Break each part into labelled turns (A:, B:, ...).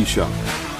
A: Preview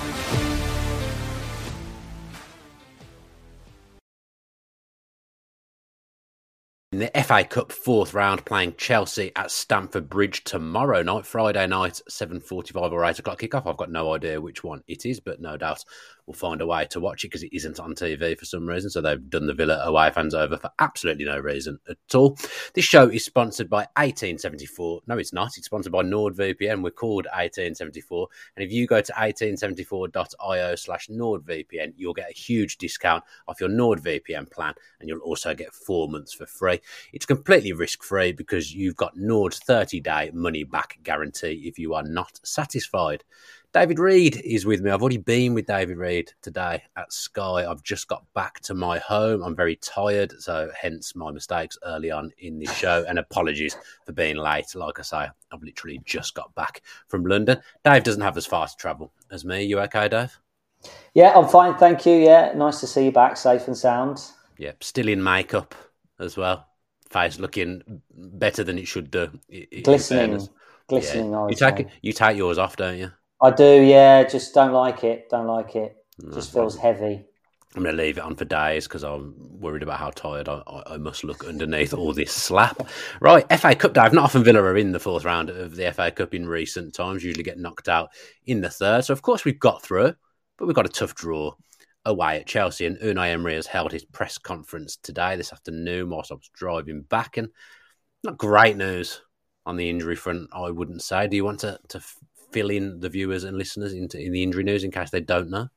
B: in the FA Cup fourth round, playing Chelsea at Stamford Bridge tomorrow night, Friday night, seven forty-five or eight o'clock kickoff. I've got no idea which one it is, but no doubt we'll find a way to watch it because it isn't on TV for some reason. So they've done the Villa away fans over for absolutely no reason at all. This show is sponsored by 1874. No, it's not. It's sponsored by NordVPN. We're called 1874, and if you go to 1874.io slash NordVPN, you'll get a huge discount off your NordVPN plan, and you'll also get four months for free. It's completely risk free because you've got Nord's 30 day money back guarantee if you are not satisfied. David Reed is with me. I've already been with David Reed today at Sky. I've just got back to my home. I'm very tired, so hence my mistakes early on in the show. And apologies for being late. Like I say, I've literally just got back from London. Dave doesn't have as far to travel as me. You okay, Dave?
C: Yeah, I'm fine. Thank you. Yeah, nice to see you back, safe and sound.
B: Yeah, still in makeup as well. Face looking better than it should do.
C: Glistening, glistening.
B: Yeah. You take you take yours off, don't you?
C: I do, yeah. Just don't like it. Don't like it. Just feels heavy.
B: I'm going to leave it on for days because I'm worried about how tired I, I, must look underneath all this slap. Right, FA Cup dive. Not often Villa are in the fourth round of the FA Cup in recent times. Usually get knocked out in the third. So of course we've got through, but we've got a tough draw away at Chelsea. And Unai Emery has held his press conference today, this afternoon, whilst I was driving back. And not great news on the injury front, I wouldn't say. Do you want to, to fill in the viewers and listeners into in the injury news in case they don't know?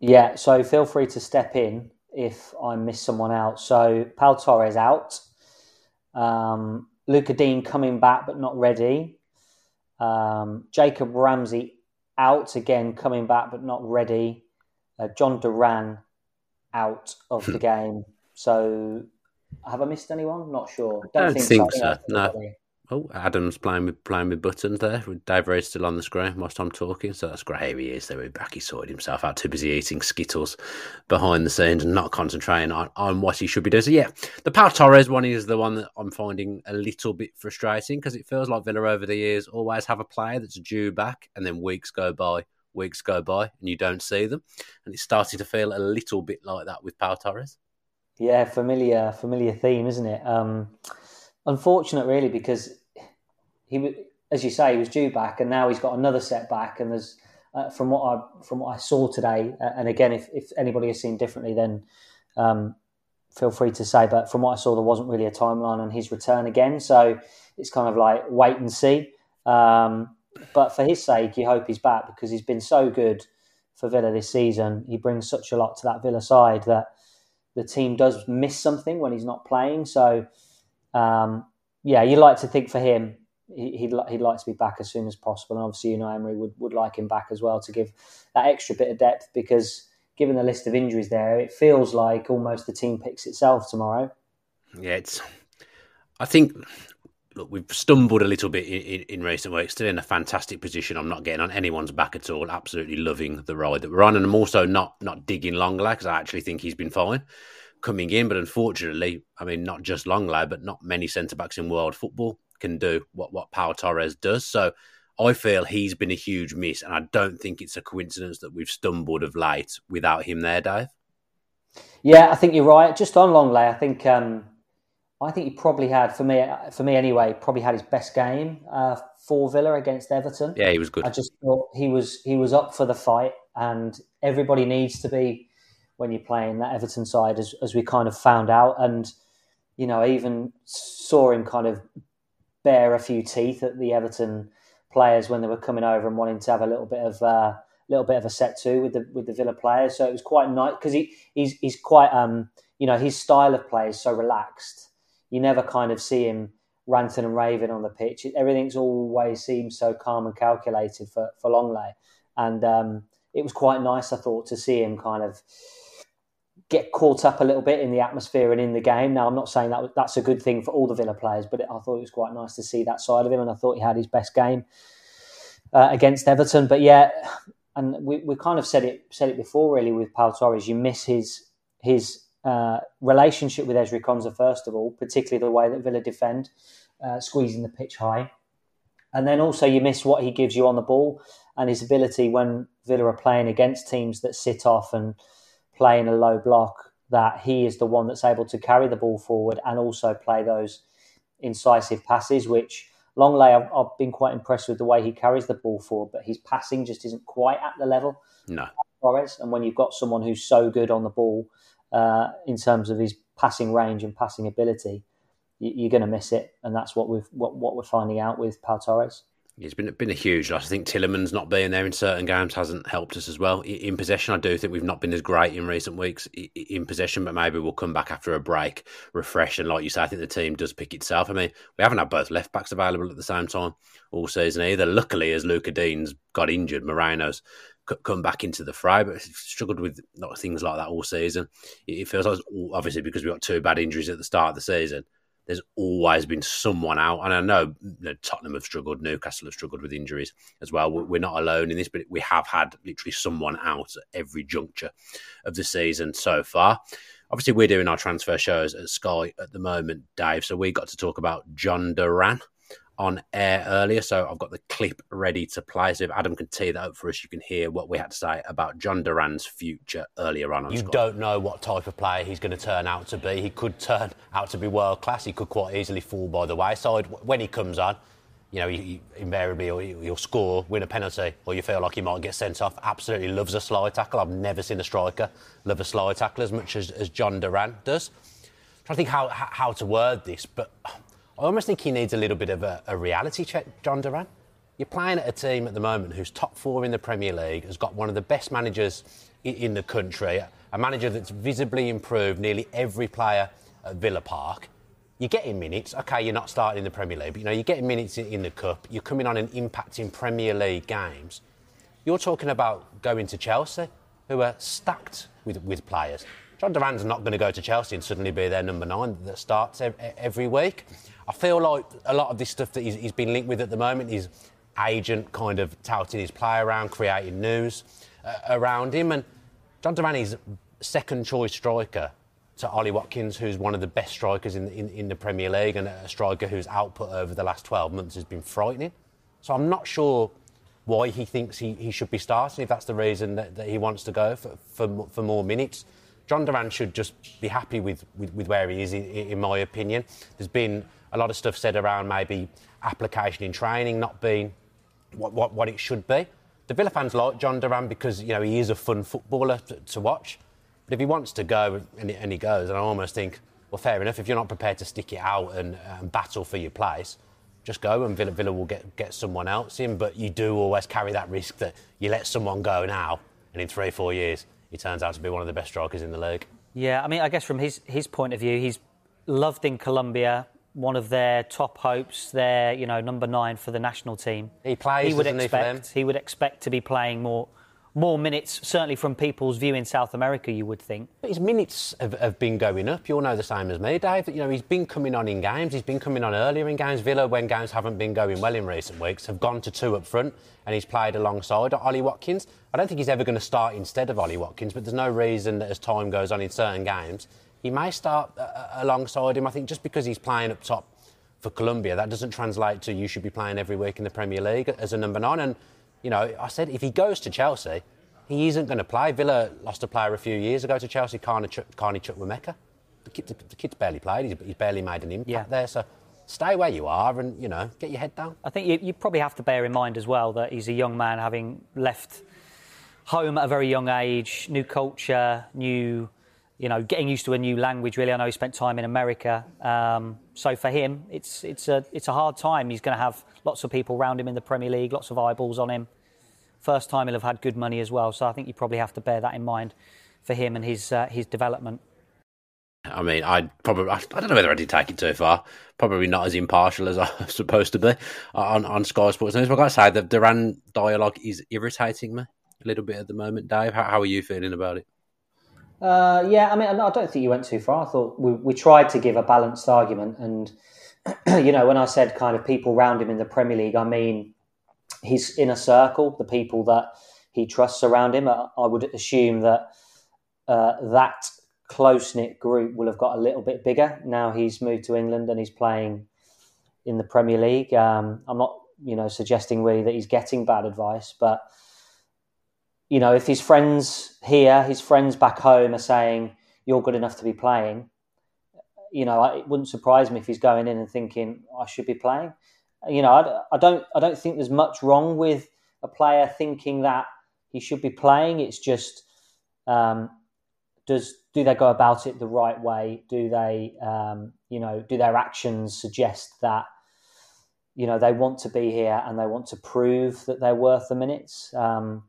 C: Yeah, so feel free to step in if I miss someone out. So Pau Torres out. Um, Lucas Digne coming back but not ready. Um, Jacob Ramsey out again, coming back but not ready. Uh, Jhon Duran out of the game. So have I missed anyone? Not sure.
B: Don't, Don't think, think, so. so. No. Oh, Adam's playing with playing with buttons there. With Dave Reed still on the screen whilst I'm talking, so that's great. Here he is. There, we're back. He sorted himself out. Too busy eating skittles behind the scenes and not concentrating on, on what he should be doing. So yeah, the Pau Torres one is the one that I'm finding a little bit frustrating because it feels like Villa over the years always have a player that's due back, and then weeks go by, weeks go by, and you don't see them, and it's starting to feel a little bit like that with Pau Torres.
C: Yeah, familiar, familiar theme, isn't it? Um, unfortunate, really, because he, as you say, he was due back, and now he's got another setback. And there's, uh, from what I from what I saw today, uh, and again, if, if anybody has seen differently, then um, feel free to say. But from what I saw, there wasn't really a timeline on his return again, so it's kind of like wait and see. Um, but for his sake, you hope he's back because he's been so good for Villa this season. He brings such a lot to that Villa side that the team does miss something when he's not playing. So um, yeah, you like to think for him, he'd, he'd like to be back as soon as possible. And obviously, you know, Emery would, would like him back as well to give that extra bit of depth because given the list of injuries there, it feels like almost the team picks itself tomorrow.
B: Yeah, it's. I think. Look, we've stumbled a little bit in, in, in, recent weeks. Still in a fantastic position. I'm not getting on anyone's back at all. Absolutely loving the ride that we're on, and I'm also not not digging Lenglet because I actually think he's been fine coming in. But unfortunately, I mean, not just Lenglet, but not many centre backs in world football can do what what Pau Torres does. So I feel he's been a huge miss, and I don't think it's a coincidence that we've stumbled of late without him there, Dave.
C: Yeah, I think you're right. Just on Lenglet, I think um, I think he probably had for me for me anyway probably had his best game uh, for Villa against Everton.
B: Yeah, he was good.
C: I just thought he was he was up for the fight, and everybody needs to be when you're playing that Everton side, as as we kind of found out, and you know I even saw him kind of bare a few teeth at the Everton players when they were coming over and wanting to have a little bit of a uh, little bit of a set too with the with the Villa players. So it was quite nice because he he's he's quite um you know his style of play is so relaxed. You never kind of see him ranting and raving on the pitch. Everything's always seems so calm and calculated for for Lenglet, and um, it was quite nice I thought to see him kind of get caught up a little bit in the atmosphere and in the game. Now, I'm not saying that that's a good thing for all the Villa players, but I thought it was quite nice to see that side of him, and I thought he had his best game uh, against Everton. But yeah, and we, we kind of said it said it before, really, with Pau Torres. You miss his his uh, relationship with Ezri Konsa first of all, particularly the way that Villa defend, uh, squeezing the pitch high, and then also you miss what he gives you on the ball and his ability when Villa are playing against teams that sit off and play in a low block that he is the one that's able to carry the ball forward and also play those incisive passes, which Lenglet, I've, I've, been quite impressed with the way he carries the ball forward, but his passing just isn't quite at the level.
B: No.
C: Torres. And when you've got someone who's so good on the ball uh, in terms of his passing range and passing ability, you, are going to miss it. And that's what, we've, what, what we're finding out with Pau Torres.
B: It's been been a huge loss. I think Tielemans not being there in certain games hasn't helped us as well. In possession, I do think we've not been as great in recent weeks in possession, but maybe we'll come back after a break, refresh, and like you say, I think the team does pick itself. I mean, we haven't had both left backs available at the same time all season either. Luckily, as Lucas Digne's got injured, Moreno's come back into the fray, but struggled with not things like that all season. It feels like obviously because we got two bad injuries at the start of the season there's always been someone out. And I know, you know, Tottenham have struggled, Newcastle have struggled with injuries as well. We're not alone in this, but we have had literally someone out at every juncture of the season so far. Obviously, we're doing our transfer shows at Sky at the moment, Dave. So we got to talk about Jhon Duran on air earlier, so I've got the clip ready to play. So if Adam can tee that up for us, you can hear what we had to say about Jhon Duran's future earlier on. on
D: you don't know what type of player he's going to turn out to be. He could turn out to be world class. He could quite easily fall by the wayside when he comes on. You know, he, he invariably he'll, he'll score, win a penalty, or you feel like he might get sent off. Absolutely loves a slide tackle. I've never seen a striker love a slide tackle as much as, as Jhon Duran does. I'm trying to think how, how to word this, but I almost think he needs a little bit of a, a reality check, Jhon Duran. You're playing at a team at the moment who's top four in the Premier League, has got one of the best managers in, the country, a manager that's visibly improved nearly every player at Villa Park. You're getting minutes. Okay, you're not starting in the Premier League, but you know you're getting minutes in, in the cup. You're coming on and impacting Premier League games. You're talking about going to Chelsea, who are stacked with, with players. Jhon Duran's not going to go to Chelsea and suddenly be their number nine that starts every week. I feel like a lot of this stuff that he's, he's been linked with at the moment is agent kind of touting his play around, creating news uh, around him. And Jhon Duran is second choice striker to Ollie Watkins, who's one of the best strikers in, in, in, the Premier League and a striker whose output over the last 12 months has been frightening. So I'm not sure why he thinks he, he should be starting, if that's the reason that, that he wants to go for, for, for more minutes. Jhon Duran should just be happy with, with, with where he is, in, in my opinion. There's been a lot of stuff said around maybe application in training not being what, what, what it should be. The Villa fans like Jhon Duran because you know he is a fun footballer to, to watch. But if he wants to go and, and, he goes, and I almost think, well, fair enough. If you're not prepared to stick it out and, and battle for your place, just go and Villa, Villa will get, get someone else in. But you do always carry that risk that you let someone go now, and in three, four years, he turns out to be one of the best strikers in the league.
E: Yeah, I mean, I guess from his, his point of view, he's loved in Colombia, one of their top hopes, their you know number nine for the national team.
D: He plays.
E: He would expect. He, he, would expect to be playing more. More minutes, certainly from people's view in South America, you would think.
D: His minutes have, have been going up. You'll know the same as me, Dave. You know he's been coming on in games. He's been coming on earlier in games. Villa, when games haven't been going well in recent weeks, have gone to two up front, and he's played alongside Ollie Watkins. I don't think he's ever going to start instead of Ollie Watkins, but there's no reason that as time goes on in certain games, he may start uh, uh alongside him. I think just because he's playing up top for Colombia, that doesn't translate to you should be playing every week in the Premier League as a number nine. And, you know, I said if he goes to Chelsea, he isn't going to play. Villa lost a player a few years ago to Chelsea, Carney, Carney Chukwuemeka. The, kid, the, the kid's barely played, he's, he's barely made an impact yeah. there. So stay where you are and, you know, get your head down.
E: I think you, you probably have to bear in mind as well that he's a young man having left home at a very young age, new culture, new, you know, getting used to a new language. Really, I know he spent time in America, um, so for him, it's it's a it's a hard time. He's going to have lots of people around him in the Premier League, lots of eyeballs on him. First time he'll have had good money as well, so I think you probably have to bear that in mind for him and his uh, his development.
B: I mean, I probably I don't know whether I did take it too far. Probably not as impartial as I'm supposed to be on, on Sky Sports News. But I say, the Duran dialogue is irritating me a little bit at the moment. Dave, how, how are you feeling about it?
C: Uh, yeah, I mean, I don't think you went too far. I thought we, we tried to give a balanced argument, and you know, when I said kind of people around him in the Premier League, I mean his inner circle, the people that he trusts around him. I, I would assume that uh, that close knit group will have got a little bit bigger now he's moved to England and he's playing in the Premier League. Um, I'm not, you know, suggesting really that he's getting bad advice, but you know, if his friends here, his friends back home are saying you're good enough to be playing, you know, it wouldn't surprise me if he's going in and thinking I should be playing. You know, I, I don't, I don't think there's much wrong with a player thinking that he should be playing. It's just, um, does do they go about it the right way? Do they, um, you know, do their actions suggest that, you know, they want to be here and they want to prove that they're worth the minutes? Um,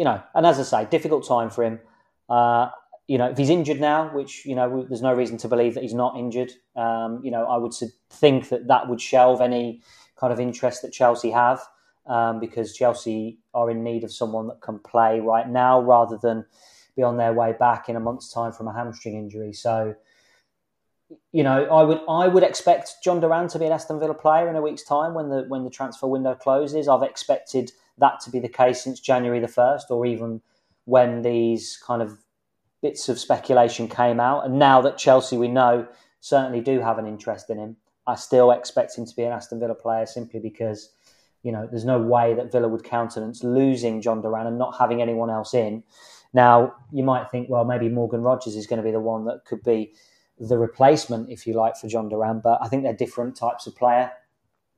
C: you know, and as I say, difficult time for him. Uh, you know, if he's injured now, which you know, there's no reason to believe that he's not injured. Um, you know, I would think that that would shelve any kind of interest that Chelsea have um, because Chelsea are in need of someone that can play right now rather than be on their way back in a month's time from a hamstring injury. So, you know, I would I would expect Jhon Duran to be an Aston Villa player in a week's time when the when the transfer window closes. I've expected that to be the case since January the first, or even when these kind of bits of speculation came out. And now that Chelsea, we know, certainly do have an interest in him, I still expect him to be an Aston Villa player simply because, you know, there's no way that Villa would countenance losing Jhon Duran and not having anyone else in. Now, you might think, well, maybe Morgan Rogers is going to be the one that could be the replacement, if you like, for Jhon Duran, but I think they're different types of player.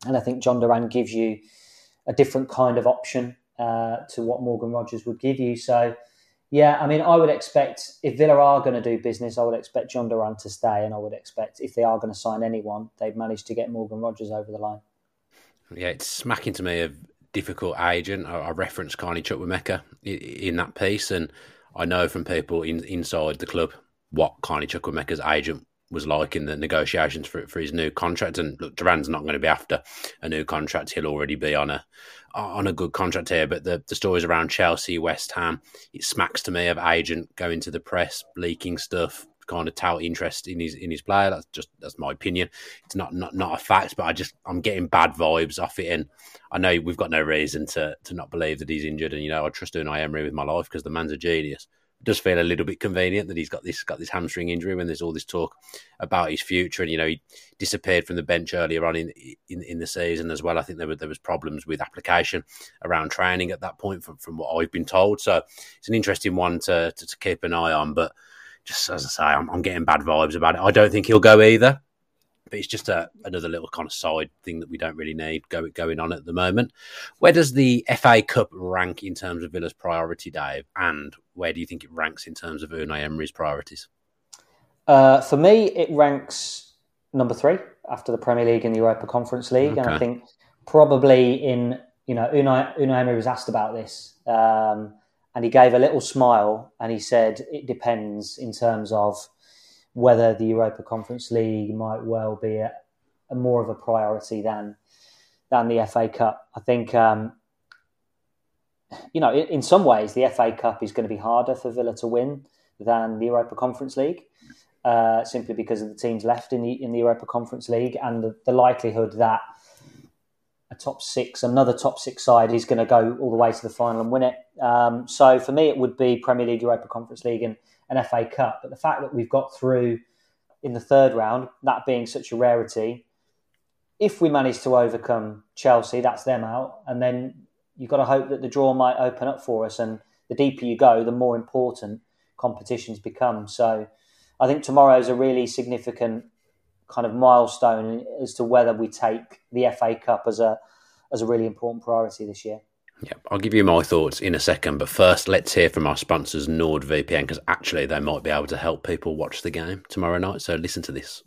C: And I think Jhon Duran gives you a different kind of option uh, to what Morgan Rogers would give you. So, yeah, I mean, I would expect if Villa are going to do business, I would expect Jhon Duran to stay, and I would expect if they are going to sign anyone, they've managed to get Morgan Rogers over the line.
B: Yeah, it's smacking to me of difficult agent. I, I referenced Carney Chukwuemeka in, in that piece, and I know from people in, inside the club what Carney Chukwuemeka's agent was like in the negotiations for for his new contract. And look, Duran's not going to be after a new contract; he'll already be on a on a good contract here. But the the stories around Chelsea, West Ham, it smacks to me of agent going to the press, leaking stuff, kind of tout interest in his in his player. That's just that's my opinion. It's not not not a fact, but I just I'm getting bad vibes off it, and I know we've got no reason to to not believe that he's injured. And you know I trust Unai Emery with my life because the man's a genius. Does feel a little bit convenient that he's got this got this hamstring injury when there's all this talk about his future, and you know he disappeared from the bench earlier on in in, in the season as well. I think there were there was problems with application around training at that point from from what I've been told. So it's an interesting one to to, to keep an eye on, but just as I say, I'm, I'm getting bad vibes about it. I don't think he'll go either but it's just a, another little kind of side thing that we don't really need go, going on at the moment. Where does the FA Cup rank in terms of Villa's priority, Dave? And where do you think it ranks in terms of Unai Emery's priorities?
C: Uh, for me, it ranks number three after the Premier League and the Europa Conference League, okay. and I think probably in you know Unai, Unai Emery was asked about this. Um, and he gave a little smile and he said it depends in terms of whether the Europa Conference League might well be a, a more of a priority than than the FA Cup. I think um, you know in, in, some ways the FA Cup is going to be harder for Villa to win than the Europa Conference League. Uh, simply because of the teams left in the in the Europa Conference League and the, the likelihood that a top six, another top six side is going to go all the way to the final and win it. Um, so for me, it would be Premier League, Europa Conference League, and an FA Cup. But the fact that we've got through in the third round, that being such a rarity, if we manage to overcome Chelsea, that's them out, and then you've got to hope that the draw might open up for us. And the deeper you go, the more important competitions become. So I think tomorrow is a really significant kind of milestone as to whether we take the FA Cup as a as a really important priority this year.
B: Yeah, I'll give you my thoughts in a second, but first let's hear from our sponsors NordVPN because actually they might be able to help people watch the game tomorrow night. So listen to this.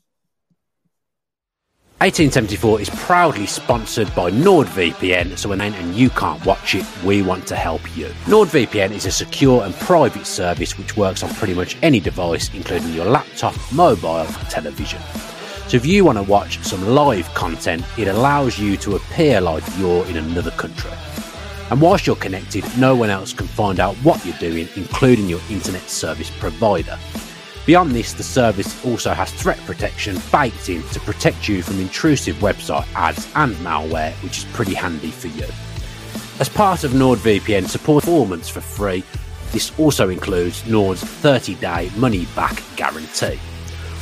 B: 1874 is proudly sponsored by NordVPN, so when and you can't watch it, we want to help you. NordVPN is a secure and private service which works on pretty much any device, including your laptop, mobile, television. So if you want to watch some live content, it allows you to appear like you're in another country. And whilst you're connected, no one else can find out what you're doing, including your internet service provider. Beyond this, the service also has threat protection baked in to protect you from intrusive website ads and malware, which is pretty handy for you. As part of NordVPN support performance for free, this also includes Nord's 30 day money back guarantee.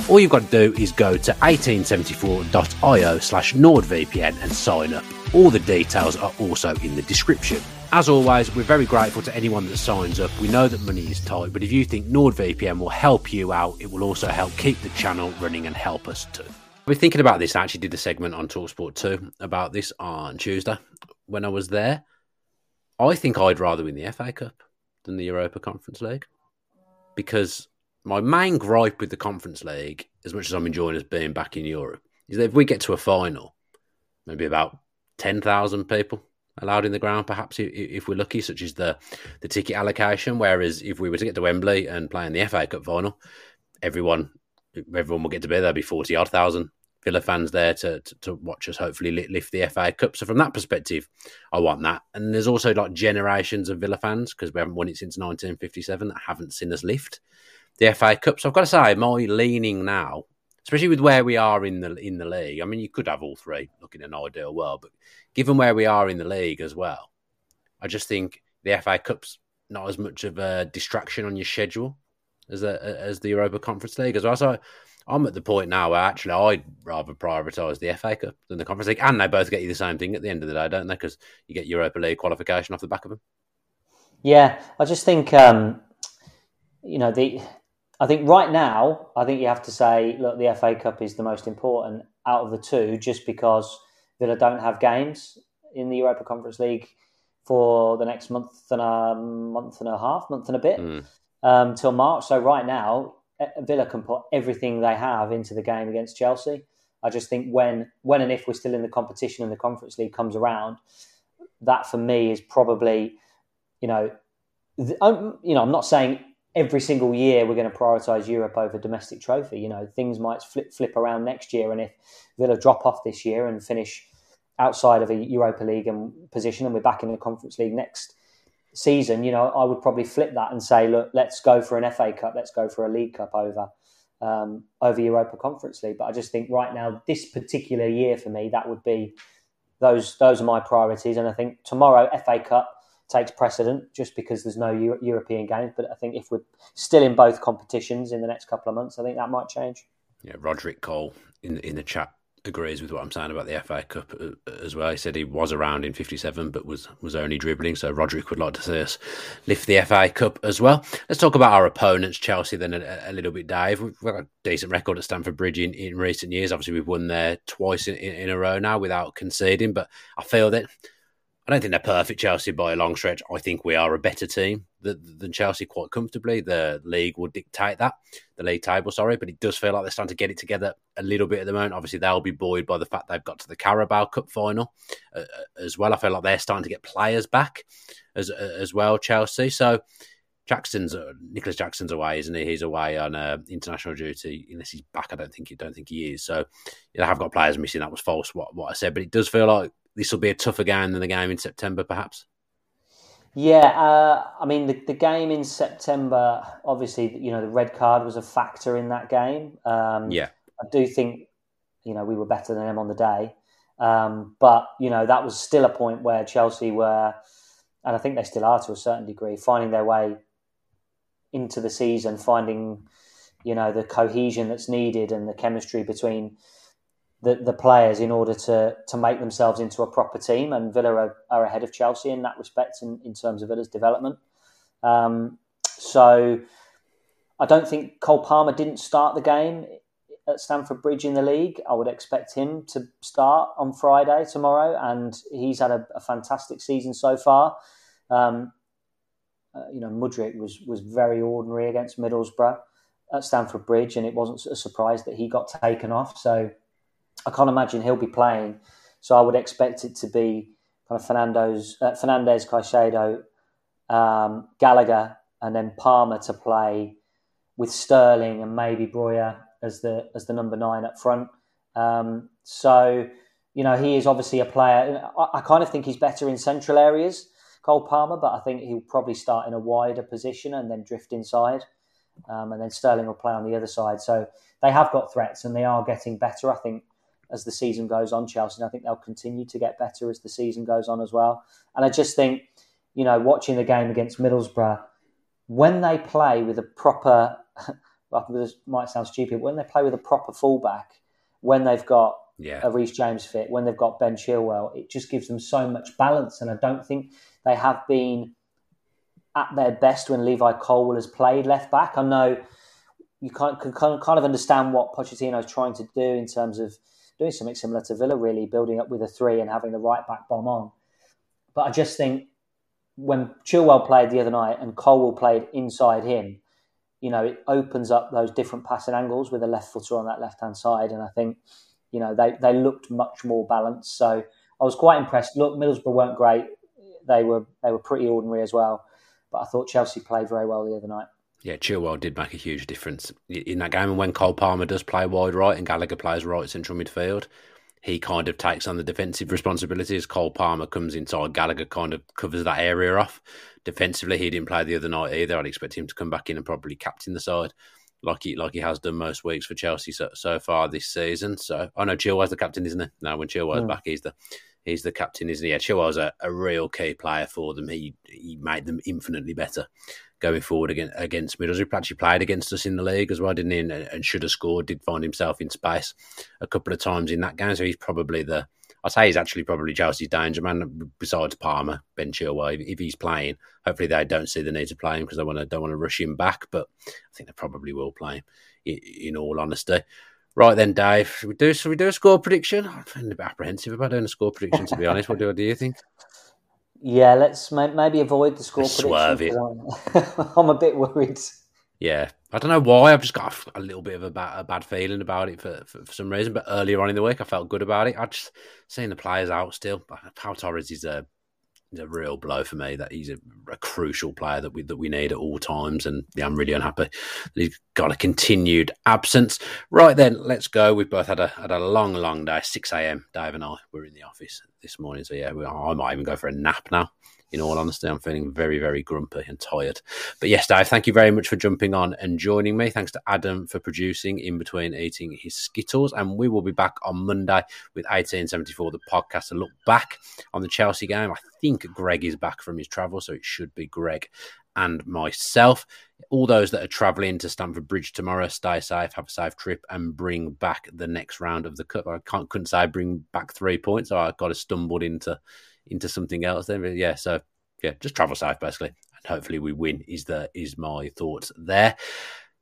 B: All you've got to do is go to 1874.io slash NordVPN and sign up. All the details are also in the description. As always, we're very grateful to anyone that signs up. We know that money is tight, but if you think NordVPN will help you out, it will also help keep the channel running and help us too. I've been thinking about this. I actually did a segment on Talksport 2 about this on Tuesday when I was there. I think I'd rather win the FA Cup than the Europa Conference League because my main gripe with the Conference League, as much as I'm enjoying us being back in Europe, is that if we get to a final, maybe about 10,000 people allowed in the ground, perhaps if we're lucky, such as the the ticket allocation. Whereas if we were to get to Wembley and play in the FA Cup final, everyone everyone will get to be there. There'll be forty odd thousand Villa fans there to, to, to watch us hopefully lift the FA Cup. So from that perspective, I want that. And there's also like generations of Villa fans because we haven't won it since 1957 that haven't seen us lift the FA Cup. So I've got to say, my leaning now especially with where we are in the in the league. I mean, you could have all three, looking in an ideal world, but given where we are in the league as well, I just think the FA Cup's not as much of a distraction on your schedule as a, as the Europa Conference League as well. So I'm at the point now where actually I'd rather prioritise the FA Cup than the Conference League, and they both get you the same thing at the end of the day, don't they? Because you get Europa League qualification off the back of them.
C: Yeah, I just think um, you know the I think right now, I think you have to say, look, the FA Cup is the most important out of the two, just because Villa don't have games in the Europa Conference League for the next month and a month and a half, month and a bit mm. um, till March. So right now, Villa can put everything they have into the game against Chelsea. I just think when when and if we're still in the competition and the Conference League comes around, that for me is probably, you know, the, um, you know, I'm not saying every single year we're going to prioritise Europe over domestic trophy. You know, things might flip flip around next year, and if Villa drop off this year and finish outside of a Europa League and position, and we're back in the Conference League next season, you know, I would probably flip that and say, look, let's go for an FA Cup, let's go for a League Cup over um, over Europa Conference League. But I just think right now, this particular year for me, that would be those those are my priorities, and I think tomorrow FA Cup takes precedent just because there's no Euro- European games. But I think if we're still in both competitions in the next couple of months, I think that might change.
B: Yeah, Roderick Cole in in the chat agrees with what I'm saying about the FA Cup uh, as well. He said he was around in '57, but was was only dribbling. So Roderick would like to see us lift the FA Cup as well. Let's talk about our opponents, Chelsea, then a, a little bit, Dave. We've got a decent record at Stamford Bridge in, in recent years. Obviously, we've won there twice in, in, in a row now without conceding, but I feel that I don't think they're perfect Chelsea by a long stretch. I think we are a better team than, than, Chelsea quite comfortably. The league will dictate that, the league table, sorry, but it does feel like they're starting to get it together a little bit at the moment. Obviously, they'll be buoyed by the fact they've got to the Carabao Cup final uh, uh as well. I feel like they're starting to get players back as uh, as well, Chelsea. So Jackson's uh, Nicolas Jackson's away, isn't he? He's away on uh, international duty unless he's back. I don't think he don't think he is. So you know, I have got players missing. That was false. What what I said, but it does feel like this will be a tougher game than the game in September, perhaps?
C: Yeah, uh, I mean the, the game in September. Obviously, you know the red card was a factor in that game. Um,
B: yeah,
C: I do think you know we were better than them on the day, um, but you know that was still a point where Chelsea were, and I think they still are to a certain degree, finding their way into the season, finding you know the cohesion that's needed and the chemistry between the, the players in order to to make themselves into a proper team. And Villa are, are ahead of Chelsea in that respect in, in terms of Villa's development. Um, so I don't think Cole Palmer didn't start the game at Stamford Bridge in the league. I would expect him to start on Friday tomorrow, and he's had a, a fantastic season so far. Um, uh, you know, Mudryk was was very ordinary against Middlesbrough at Stamford Bridge, and it wasn't a surprise that he got taken off. So I can't imagine he'll be playing. So I would expect it to be kind of Fernando's, uh, Fernandez, Caicedo, um, Gallagher, and then Palmer to play with Sterling and maybe Broja as the as the number nine up front. Um, so you know he is obviously a player. I, I, kind of think he's better in central areas, Cole Palmer, but I think he'll probably start in a wider position and then drift inside, um, and then Sterling will play on the other side. So they have got threats and they are getting better. I think as the season goes on, Chelsea. And I think they'll continue to get better as the season goes on as well. And I just think, you know, watching the game against Middlesbrough, when they play with a proper, well, this might sound stupid, when they play with a proper fullback, when they've got yeah. a Reece James fit, when they've got Ben Chilwell, it just gives them so much balance. And I don't think they have been at their best when Levi Colwill has played left back. I know you can kind of understand what Pochettino is trying to do in terms of doing something similar to Villa, really building up with a three and having the right back bomb on. But I just think when Chilwell played the other night and Colwill played inside him, you know, it opens up those different passing angles with a left footer on that left hand side. And I think, you know, they, they looked much more balanced. So I was quite impressed. Look, Middlesbrough weren't great. They were they were pretty ordinary as well. But I thought Chelsea played very well the other night.
B: Yeah, Chilwell did make a huge difference in that game. And when Cole Palmer does play wide right and Gallagher plays right central midfield, he kind of takes on the defensive responsibilities. Cole Palmer comes inside, Gallagher kind of covers that area off. Defensively, he didn't play the other night either. I'd expect him to come back in and probably captain the side, like he like he has done most weeks for Chelsea so, so far this season. So I know Chilwell's the captain, isn't he? No, when Chilwell's mm. back, he's the he's the captain, isn't he? Yeah, Chilwell's a, a real key player for them. He he made them infinitely better going forward against, against Middlesbrough. Actually played against us in the league as well, didn't he? And, and, should have scored. Did find himself in space a couple of times in that game. So he's probably the. I'd say he's actually probably Chelsea's danger man besides Palmer, Ben Chilwell. If, if he's playing, hopefully they don't see the need to play him because they want to don't want to rush him back. But I think they probably will play him. In, in all honesty. Right then, Dave, should we do should we do a score prediction? I'm feeling a bit apprehensive about doing a score prediction. To be honest, what do, do you think?
C: Yeah, let's maybe avoid the score Swerve prediction. It. I'm a bit worried.
B: Yeah, I don't know why. I've just got a little bit of a bad, a bad feeling about it for, for, for, some reason. But earlier on in the week, I felt good about it. I just seeing the players out still. Pau Torres is a a real blow for me that he's a, a, crucial player that we that we need at all times, and yeah, I'm really unhappy that he's got a continued absence. Right then, let's go. We've both had a had a long, long day. Six a.m. Dave and I were in the office this morning, so yeah, we, I might even go for a nap now in all honesty. I'm feeling very, very grumpy and tired. But yes, Dave, thank you very much for jumping on and joining me. Thanks to Adam for producing in between eating his Skittles. And we will be back on Monday with 1874, the podcast, to look back on the Chelsea game. I think Greg is back from his travel, so it should be Greg and myself. All those that are travelling to Stamford Bridge tomorrow, stay safe, have a safe trip, and bring back the next round of the cup. I can't couldn't say bring back three points. So I got of stumbled into into something else then. Yeah, so yeah, just travel safe basically, and hopefully we win. Is the is my thoughts there.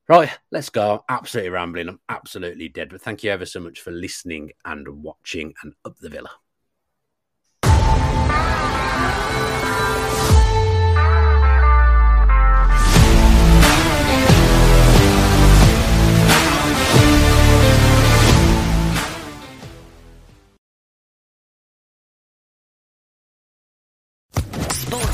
B: Right, let's go. I'm absolutely rambling. I'm absolutely dead. But thank you ever so much for listening and watching and up the villa.